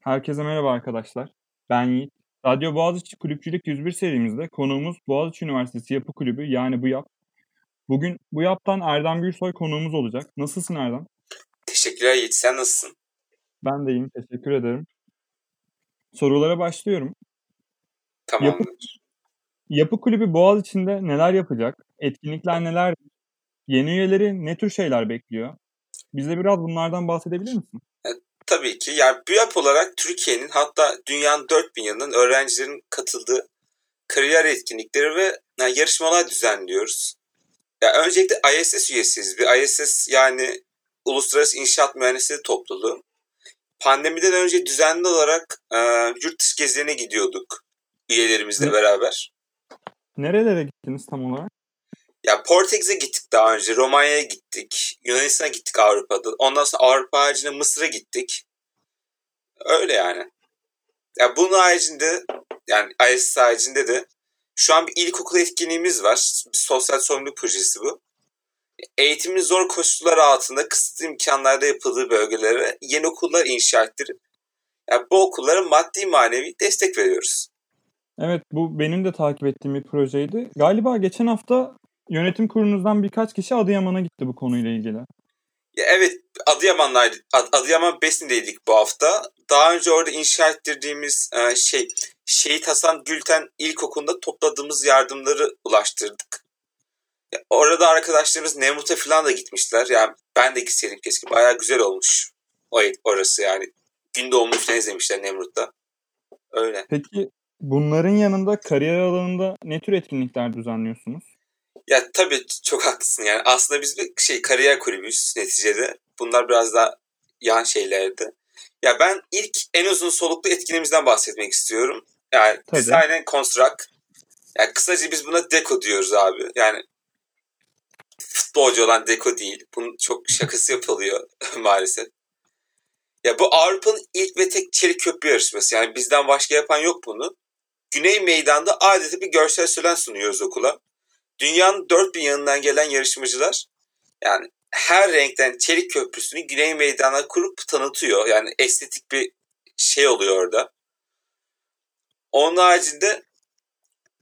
Herkese merhaba arkadaşlar. Ben Yiğit. Radyo Boğaziçi Kulüpçülük 101 serimizde konuğumuz Boğaziçi Üniversitesi Yapı Kulübü yani bu yap. Bugün bu yaptan Erdem Gürsoy konuğumuz olacak. Nasılsın Erdem? Teşekkürler Yiğit. Sen nasılsın? Ben de iyiyim. Teşekkür ederim. Sorulara başlıyorum. Tamam. Yapı, Yapı Kulübü Boğaziçi'nde neler yapacak? Etkinlikler neler? Yeni üyeleri ne tür şeyler bekliyor? Bize biraz bunlardan bahsedebilir misin? Tabii ki. Yani BÜYAP olarak Türkiye'nin hatta dünyanın dört bin yanının öğrencilerin katıldığı kariyer etkinlikleri ve yani yarışmalar düzenliyoruz. Ya öncelikle ISS üyesiyiz. Bir ISS yani Uluslararası İnşaat Mühendisleri Topluluğu. Pandemiden önce düzenli olarak e, yurt dışı gezilerine gidiyorduk üyelerimizle Hı. beraber. Nerelere gittiniz tam olarak? Ya Portekiz'e gittik daha önce, Romanya'ya gittik, Yunanistan'a gittik Avrupa'da. Ondan sonra Avrupa haricinde Mısır'a gittik. Öyle yani. Ya bunun haricinde yani ISS haricinde de şu an bir ilkokul etkinliğimiz var. Bir sosyal sorumluluk projesi bu. Eğitimin zor koşullar altında kısıtlı imkanlarda yapıldığı bölgelere yeni okullar inşa ettirip yani bu okullara maddi manevi destek veriyoruz. Evet bu benim de takip ettiğim bir projeydi. Galiba geçen hafta yönetim kurulunuzdan birkaç kişi Adıyaman'a gitti bu konuyla ilgili. Ya evet Adıyaman'daydı. Ad- Adıyaman Besin'deydik bu hafta. Daha önce orada inşa ettirdiğimiz e, şey Şehit Hasan Gülten İlkokulu'nda topladığımız yardımları ulaştırdık. Ya orada arkadaşlarımız Nemrut'a falan da gitmişler. Yani ben de gitseydim keşke. Bayağı güzel olmuş o orası yani. Gün doğumunu falan izlemişler Nemrut'ta. Öyle. Peki bunların yanında kariyer alanında ne tür etkinlikler düzenliyorsunuz? Ya tabii çok haklısın yani. Aslında biz bir şey kariyer kulübüyüz neticede. Bunlar biraz daha yan şeylerdi. Ya ben ilk en uzun soluklu etkinliğimizden bahsetmek istiyorum. Yani Tabii. And Construct. Yani kısaca biz buna Deko diyoruz abi. Yani futbolcu olan Deko değil. Bunun çok şakası yapılıyor maalesef. Ya bu Avrupa'nın ilk ve tek çelik köprü yarışması. Yani bizden başka yapan yok bunu. Güney Meydan'da adeta bir görsel sölen sunuyoruz okula. Dünyanın dört bin yanından gelen yarışmacılar yani her renkten çelik köprüsünü Güney Meydan'a kurup tanıtıyor. Yani estetik bir şey oluyor orada. Onun haricinde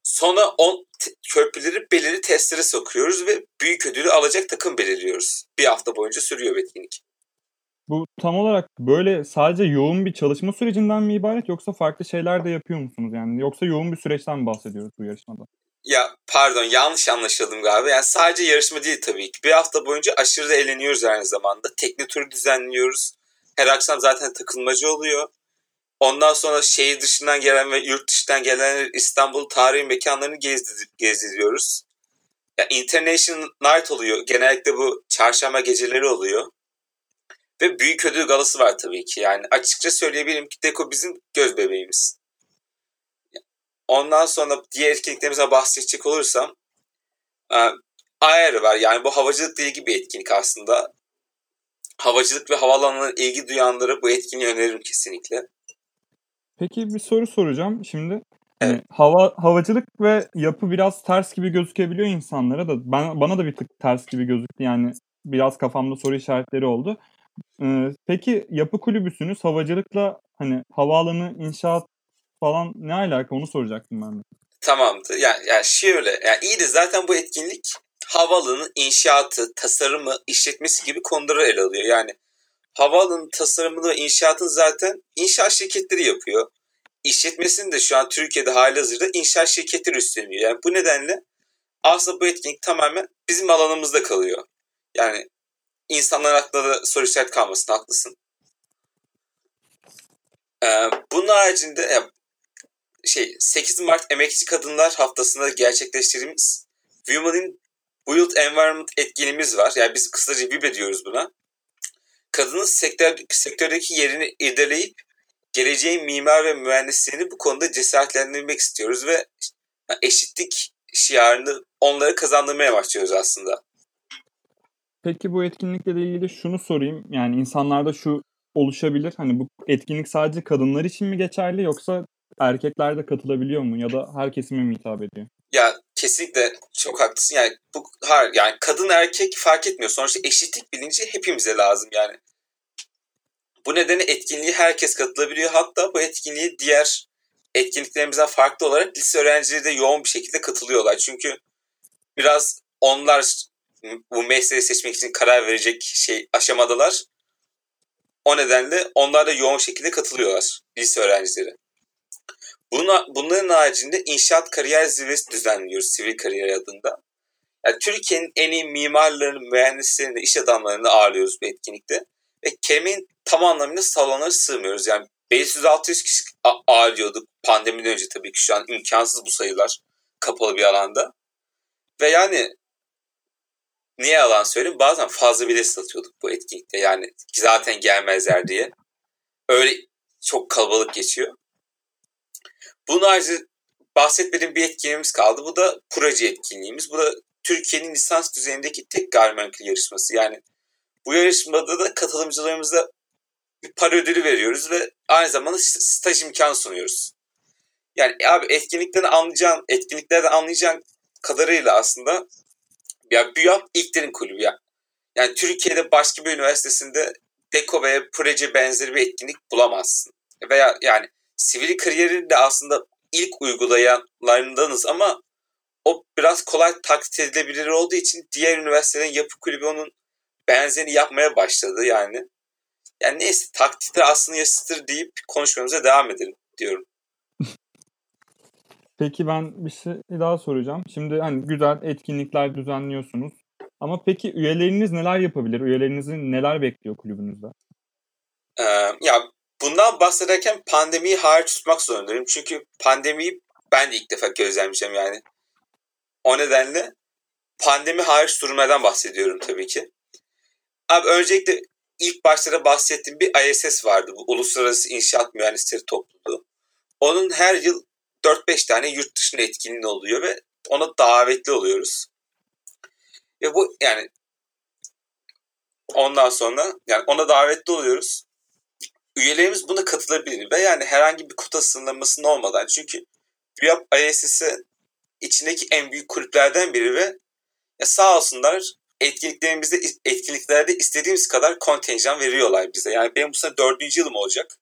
sonra on köprüleri belirli testlere sokuyoruz ve büyük ödülü alacak takım belirliyoruz. Bir hafta boyunca sürüyor etkinlik. Bu tam olarak böyle sadece yoğun bir çalışma sürecinden mi ibaret yoksa farklı şeyler de yapıyor musunuz yani? Yoksa yoğun bir süreçten mi bahsediyoruz bu yarışmada? Ya pardon yanlış anlaşıldım galiba. Yani sadece yarışma değil tabii ki. Bir hafta boyunca aşırı eğleniyoruz aynı zamanda. Tekne turu düzenliyoruz. Her akşam zaten takılmacı oluyor. Ondan sonra şehir dışından gelen ve yurt dışından gelen İstanbul tarihi mekanlarını gezdir- gezdiriyoruz. Ya International Night oluyor. Genellikle bu çarşamba geceleri oluyor. Ve büyük ödül galası var tabii ki. Yani açıkça söyleyebilirim ki Deko bizim göz bebeğimiz. Ondan sonra diğer etkinliklerimize bahsedecek olursam e, AR var. Yani bu havacılıkla ilgili bir etkinlik aslında. Havacılık ve havaalanına ilgi duyanlara bu etkinliği öneririm kesinlikle. Peki bir soru soracağım şimdi. Evet. Hani hava havacılık ve yapı biraz ters gibi gözükebiliyor insanlara da. Ben bana da bir tık ters gibi gözüktü. Yani biraz kafamda soru işaretleri oldu. Ee, peki yapı kulübüsünüz havacılıkla hani havaalanı inşaat falan ne alaka onu soracaktım ben de. Tamamdı. Yani, yani şöyle. Yani iyi zaten bu etkinlik havaalanının inşaatı, tasarımı, işletmesi gibi konuları ele alıyor. Yani havaalanının tasarımını ve inşaatını zaten inşaat şirketleri yapıyor. İşletmesini de şu an Türkiye'de halihazırda inşaat şirketleri üstleniyor. Yani bu nedenle aslında bu etkinlik tamamen bizim alanımızda kalıyor. Yani insanların aklında da soru işareti kalmasın haklısın. Ee, bunun haricinde ya, şey 8 Mart Emekçi Kadınlar Haftası'nda gerçekleştirdiğimiz Women in Built Environment etkinliğimiz var. Yani biz kısaca WIBE diyoruz buna. Kadının sektör, sektördeki yerini irdeleyip geleceğin mimar ve mühendisliğini bu konuda cesaretlendirmek istiyoruz ve eşitlik şiarını onlara kazandırmaya başlıyoruz aslında. Peki bu etkinlikle ilgili şunu sorayım. Yani insanlarda şu oluşabilir. Hani bu etkinlik sadece kadınlar için mi geçerli yoksa erkekler de katılabiliyor mu ya da her kesime mi hitap ediyor? Ya kesinlikle çok haklısın. Yani bu har yani kadın erkek fark etmiyor. Sonuçta eşitlik bilinci hepimize lazım yani. Bu nedenle etkinliği herkes katılabiliyor. Hatta bu etkinliği diğer etkinliklerimizden farklı olarak lise öğrencileri de yoğun bir şekilde katılıyorlar. Çünkü biraz onlar bu mesleği seçmek için karar verecek şey aşamadalar. O nedenle onlar da yoğun şekilde katılıyorlar lise öğrencileri. Buna, bunların haricinde inşaat kariyer zirvesi düzenliyoruz sivil kariyer adında. Yani Türkiye'nin en iyi mimarlarını, mühendislerini, iş adamlarını ağırlıyoruz bu etkinlikte. Ve kelimenin tam anlamıyla salonlara sığmıyoruz. Yani 500-600 kişi ağırlıyorduk pandemiden önce tabii ki şu an imkansız bu sayılar kapalı bir alanda. Ve yani niye yalan söyleyeyim bazen fazla bile satıyorduk bu etkinlikte yani zaten gelmezler diye. Öyle çok kalabalık geçiyor. Bunun harici bahsetmediğim bir etkinliğimiz kaldı. Bu da proje etkinliğimiz. Bu da Türkiye'nin lisans düzeyindeki tek gayrimenkul yarışması. Yani bu yarışmada da katılımcılarımıza bir para ödülü veriyoruz ve aynı zamanda staj imkanı sunuyoruz. Yani abi etkinlikten anlayacağın, etkinliklerden anlayacağın kadarıyla aslında ya BÜYAP ilklerin kulübü ya. Yani Türkiye'de başka bir üniversitesinde deko veya proje benzeri bir etkinlik bulamazsın. Veya yani sivil kariyeri de aslında ilk uygulayanlarındanız ama o biraz kolay taklit edilebilir olduğu için diğer üniversitelerin yapı kulübü onun benzerini yapmaya başladı yani. Yani neyse taktikler aslında yasıtır deyip konuşmamıza devam edelim diyorum. Peki ben bir şey daha soracağım. Şimdi hani güzel etkinlikler düzenliyorsunuz. Ama peki üyeleriniz neler yapabilir? Üyelerinizin neler bekliyor kulübünüzde? Ee, ya bundan bahsederken pandemiyi hariç tutmak zorundayım. Çünkü pandemiyi ben de ilk defa gözlemleyeceğim yani. O nedenle pandemi hariç durmadan bahsediyorum tabii ki. Abi öncelikle ilk başta da bahsettiğim bir ISS vardı. Bu Uluslararası İnşaat Mühendisleri Topluluğu. Onun her yıl 4-5 tane yurt dışında etkinliği oluyor ve ona davetli oluyoruz. Ve bu yani ondan sonra yani ona davetli oluyoruz. Üyelerimiz buna katılabilir ve yani herhangi bir kota sınırlamasının olmadan çünkü BÜYAP ISS'i içindeki en büyük kulüplerden biri ve ya sağ olsunlar etkinliklerimizde etkinliklerde istediğimiz kadar kontenjan veriyorlar bize. Yani benim bu sene dördüncü yılım olacak.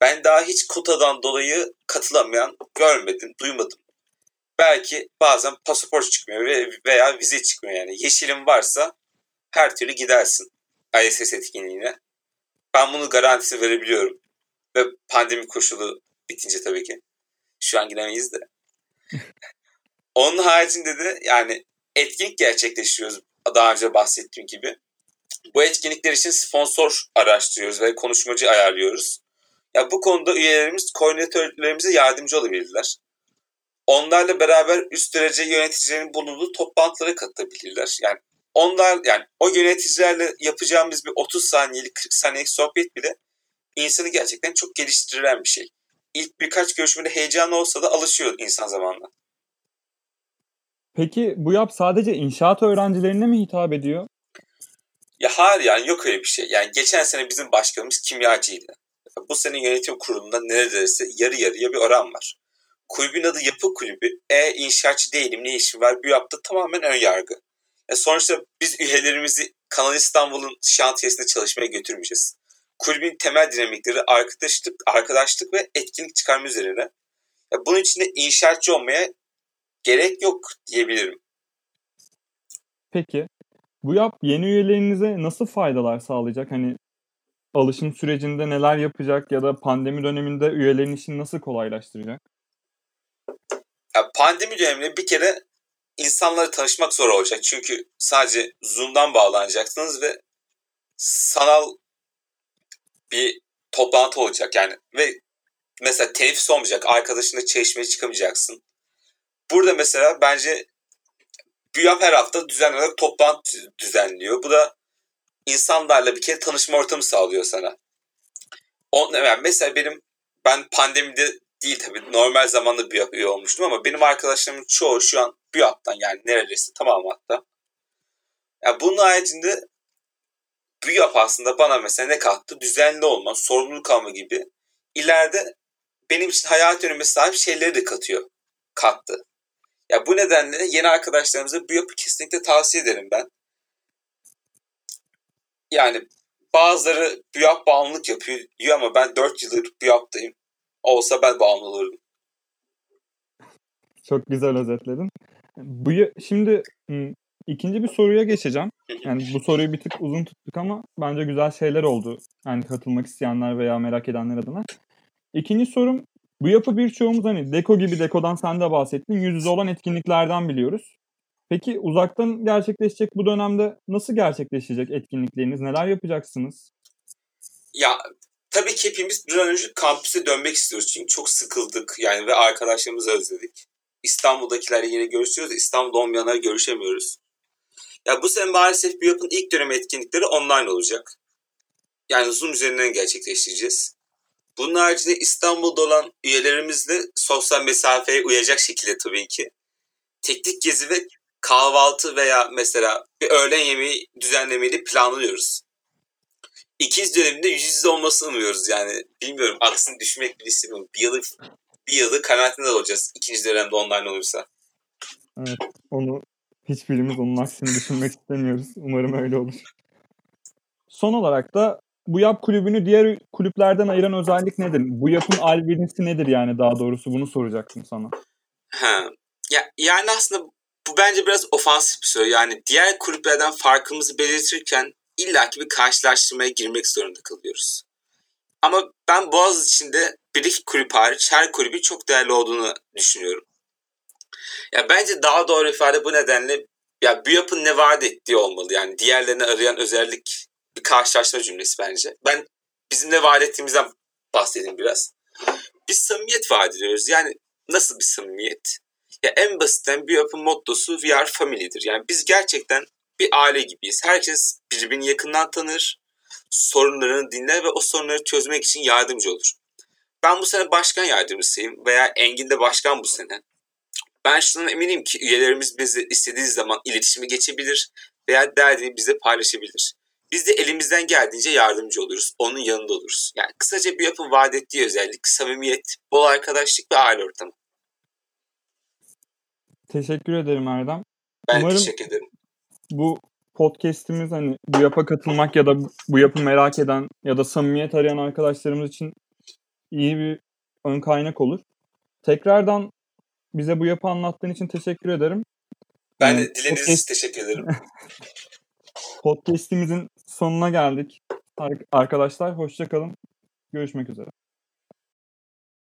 Ben daha hiç kotadan dolayı katılamayan görmedim, duymadım. Belki bazen pasaport çıkmıyor veya vize çıkmıyor yani. Yeşilin varsa her türlü gidersin ISS etkinliğine. Ben bunu garantisi verebiliyorum. Ve pandemi koşulu bitince tabii ki. Şu an gidemeyiz de. Onun haricinde de yani etkinlik gerçekleştiriyoruz daha önce bahsettiğim gibi. Bu etkinlikler için sponsor araştırıyoruz ve konuşmacı ayarlıyoruz. Ya bu konuda üyelerimiz koordinatörlerimize yardımcı olabilirler. Onlarla beraber üst derece yöneticilerin bulunduğu toplantılara katılabilirler. Yani onlar yani o yöneticilerle yapacağımız bir 30 saniyelik 40 saniyelik sohbet bile insanı gerçekten çok geliştiren bir şey. İlk birkaç görüşmede heyecanlı olsa da alışıyor insan zamanla. Peki bu yap sadece inşaat öğrencilerine mi hitap ediyor? Ya hayır yani yok öyle bir şey. Yani geçen sene bizim başkanımız kimyacıydı. Bu sene yönetim kurulunda neredeyse yarı yarıya bir oran var. Kulübün adı Yapı Kulübü. E inşaatçı değilim ne işim var bu yaptı tamamen ön yargı. Ya sonuçta biz üyelerimizi Kanal İstanbul'un şantiyesinde çalışmaya götürmeyeceğiz. Kulübün temel dinamikleri arkadaşlık, arkadaşlık ve etkinlik çıkarma üzerine. Ya bunun için de inşaatçı olmaya gerek yok diyebilirim. Peki bu yap yeni üyelerinize nasıl faydalar sağlayacak? Hani alışım sürecinde neler yapacak ya da pandemi döneminde üyelerin işini nasıl kolaylaştıracak? Ya pandemi döneminde bir kere insanlara tanışmak zor olacak. Çünkü sadece Zoom'dan bağlanacaksınız ve sanal bir toplantı olacak yani ve mesela teneffüs olmayacak. Arkadaşınla çay içmeye çıkamayacaksın. Burada mesela bence BÜYAP her hafta düzenli olarak toplantı düzenliyor. Bu da insanlarla bir kere tanışma ortamı sağlıyor sana. On, yani mesela benim ben pandemide değil tabii normal zamanda BÜYAP üye olmuştum ama benim arkadaşlarımın çoğu şu an BÜYAP'tan yani neredeyse tamam hatta. Yani bunun haricinde BÜYAP aslında bana mesela ne kattı? Düzenli olma, sorumluluk alma gibi ileride benim için hayat önüme sahip şeyleri de katıyor. Kattı. Ya bu nedenle yeni arkadaşlarımıza bu yapı kesinlikle tavsiye ederim ben. Yani bazıları yap bağımlılık yapıyor ama ben 4 yıldır bu yaptayım. Olsa ben bağımlı olurdum. Çok güzel özetledin. Bu şimdi ikinci bir soruya geçeceğim. Yani bu soruyu bir tık uzun tuttuk ama bence güzel şeyler oldu. Yani katılmak isteyenler veya merak edenler adına. İkinci sorum bu yapı birçoğumuz hani Deko gibi Deko'dan sen de bahsettin. Yüz yüze olan etkinliklerden biliyoruz. Peki uzaktan gerçekleşecek bu dönemde nasıl gerçekleşecek etkinlikleriniz? Neler yapacaksınız? Ya tabii ki hepimiz bir an önce kampüse dönmek istiyoruz. Çünkü çok sıkıldık yani ve arkadaşlarımızı özledik. İstanbul'dakilerle yine görüşüyoruz. İstanbul'da olmayanlar görüşemiyoruz. Ya bu sene maalesef bir yapın ilk dönem etkinlikleri online olacak. Yani Zoom üzerinden gerçekleştireceğiz. Bunun haricinde İstanbul'da olan üyelerimizle sosyal mesafeye uyacak şekilde tabii ki teknik gezi ve kahvaltı veya mesela bir öğlen yemeği düzenlemeyi planlıyoruz. İkinci döneminde yüz yüze olmasını umuyoruz yani. Bilmiyorum aksini düşmek bile istemiyorum. Bir yılı, bir yılı karantinada olacağız ikinci dönemde online olursa. Evet onu hiçbirimiz onun aksini düşünmek istemiyoruz. Umarım öyle olur. Son olarak da bu yap kulübünü diğer kulüplerden ayıran özellik nedir? Bu yapın albenisi nedir yani daha doğrusu bunu soracaktım sana. Ha. Ya, yani aslında bu bence biraz ofansif bir soru. Yani diğer kulüplerden farkımızı belirtirken illaki bir karşılaştırmaya girmek zorunda kalıyoruz. Ama ben Boğaz içinde bir iki kulüp hariç her kulübün çok değerli olduğunu düşünüyorum. Ya bence daha doğru ifade bu nedenle ya bu yapın ne vaat ettiği olmalı. Yani diğerlerini arayan özellik bir karşılaştırma cümlesi bence. Ben bizim ne vaat ettiğimizden bahsedeyim biraz. Biz samimiyet vaat ediyoruz. Yani nasıl bir samimiyet? Ya en basitten bir yapı mottosu We are family'dir. Yani biz gerçekten bir aile gibiyiz. Herkes birbirini yakından tanır, sorunlarını dinler ve o sorunları çözmek için yardımcı olur. Ben bu sene başkan yardımcısıyım veya Engin de başkan bu sene. Ben şundan eminim ki üyelerimiz bizi istediği zaman iletişime geçebilir veya derdini bize paylaşabilir. Biz de elimizden geldiğince yardımcı oluruz. Onun yanında oluruz. Yani kısaca bir yapı vaat ettiği özellik samimiyet, bol arkadaşlık ve aile ortamı. Teşekkür ederim Erdem. Ben Umarım teşekkür ederim. Bu podcast'imiz hani bu yapa katılmak ya da bu yapı merak eden ya da samimiyet arayan arkadaşlarımız için iyi bir ön kaynak olur. Tekrardan bize bu yapı anlattığın için teşekkür ederim. Ben de dilediğiniz podcast... teşekkür ederim. Podcast'imizin sonuna geldik. Arkadaşlar hoşçakalın. Görüşmek üzere.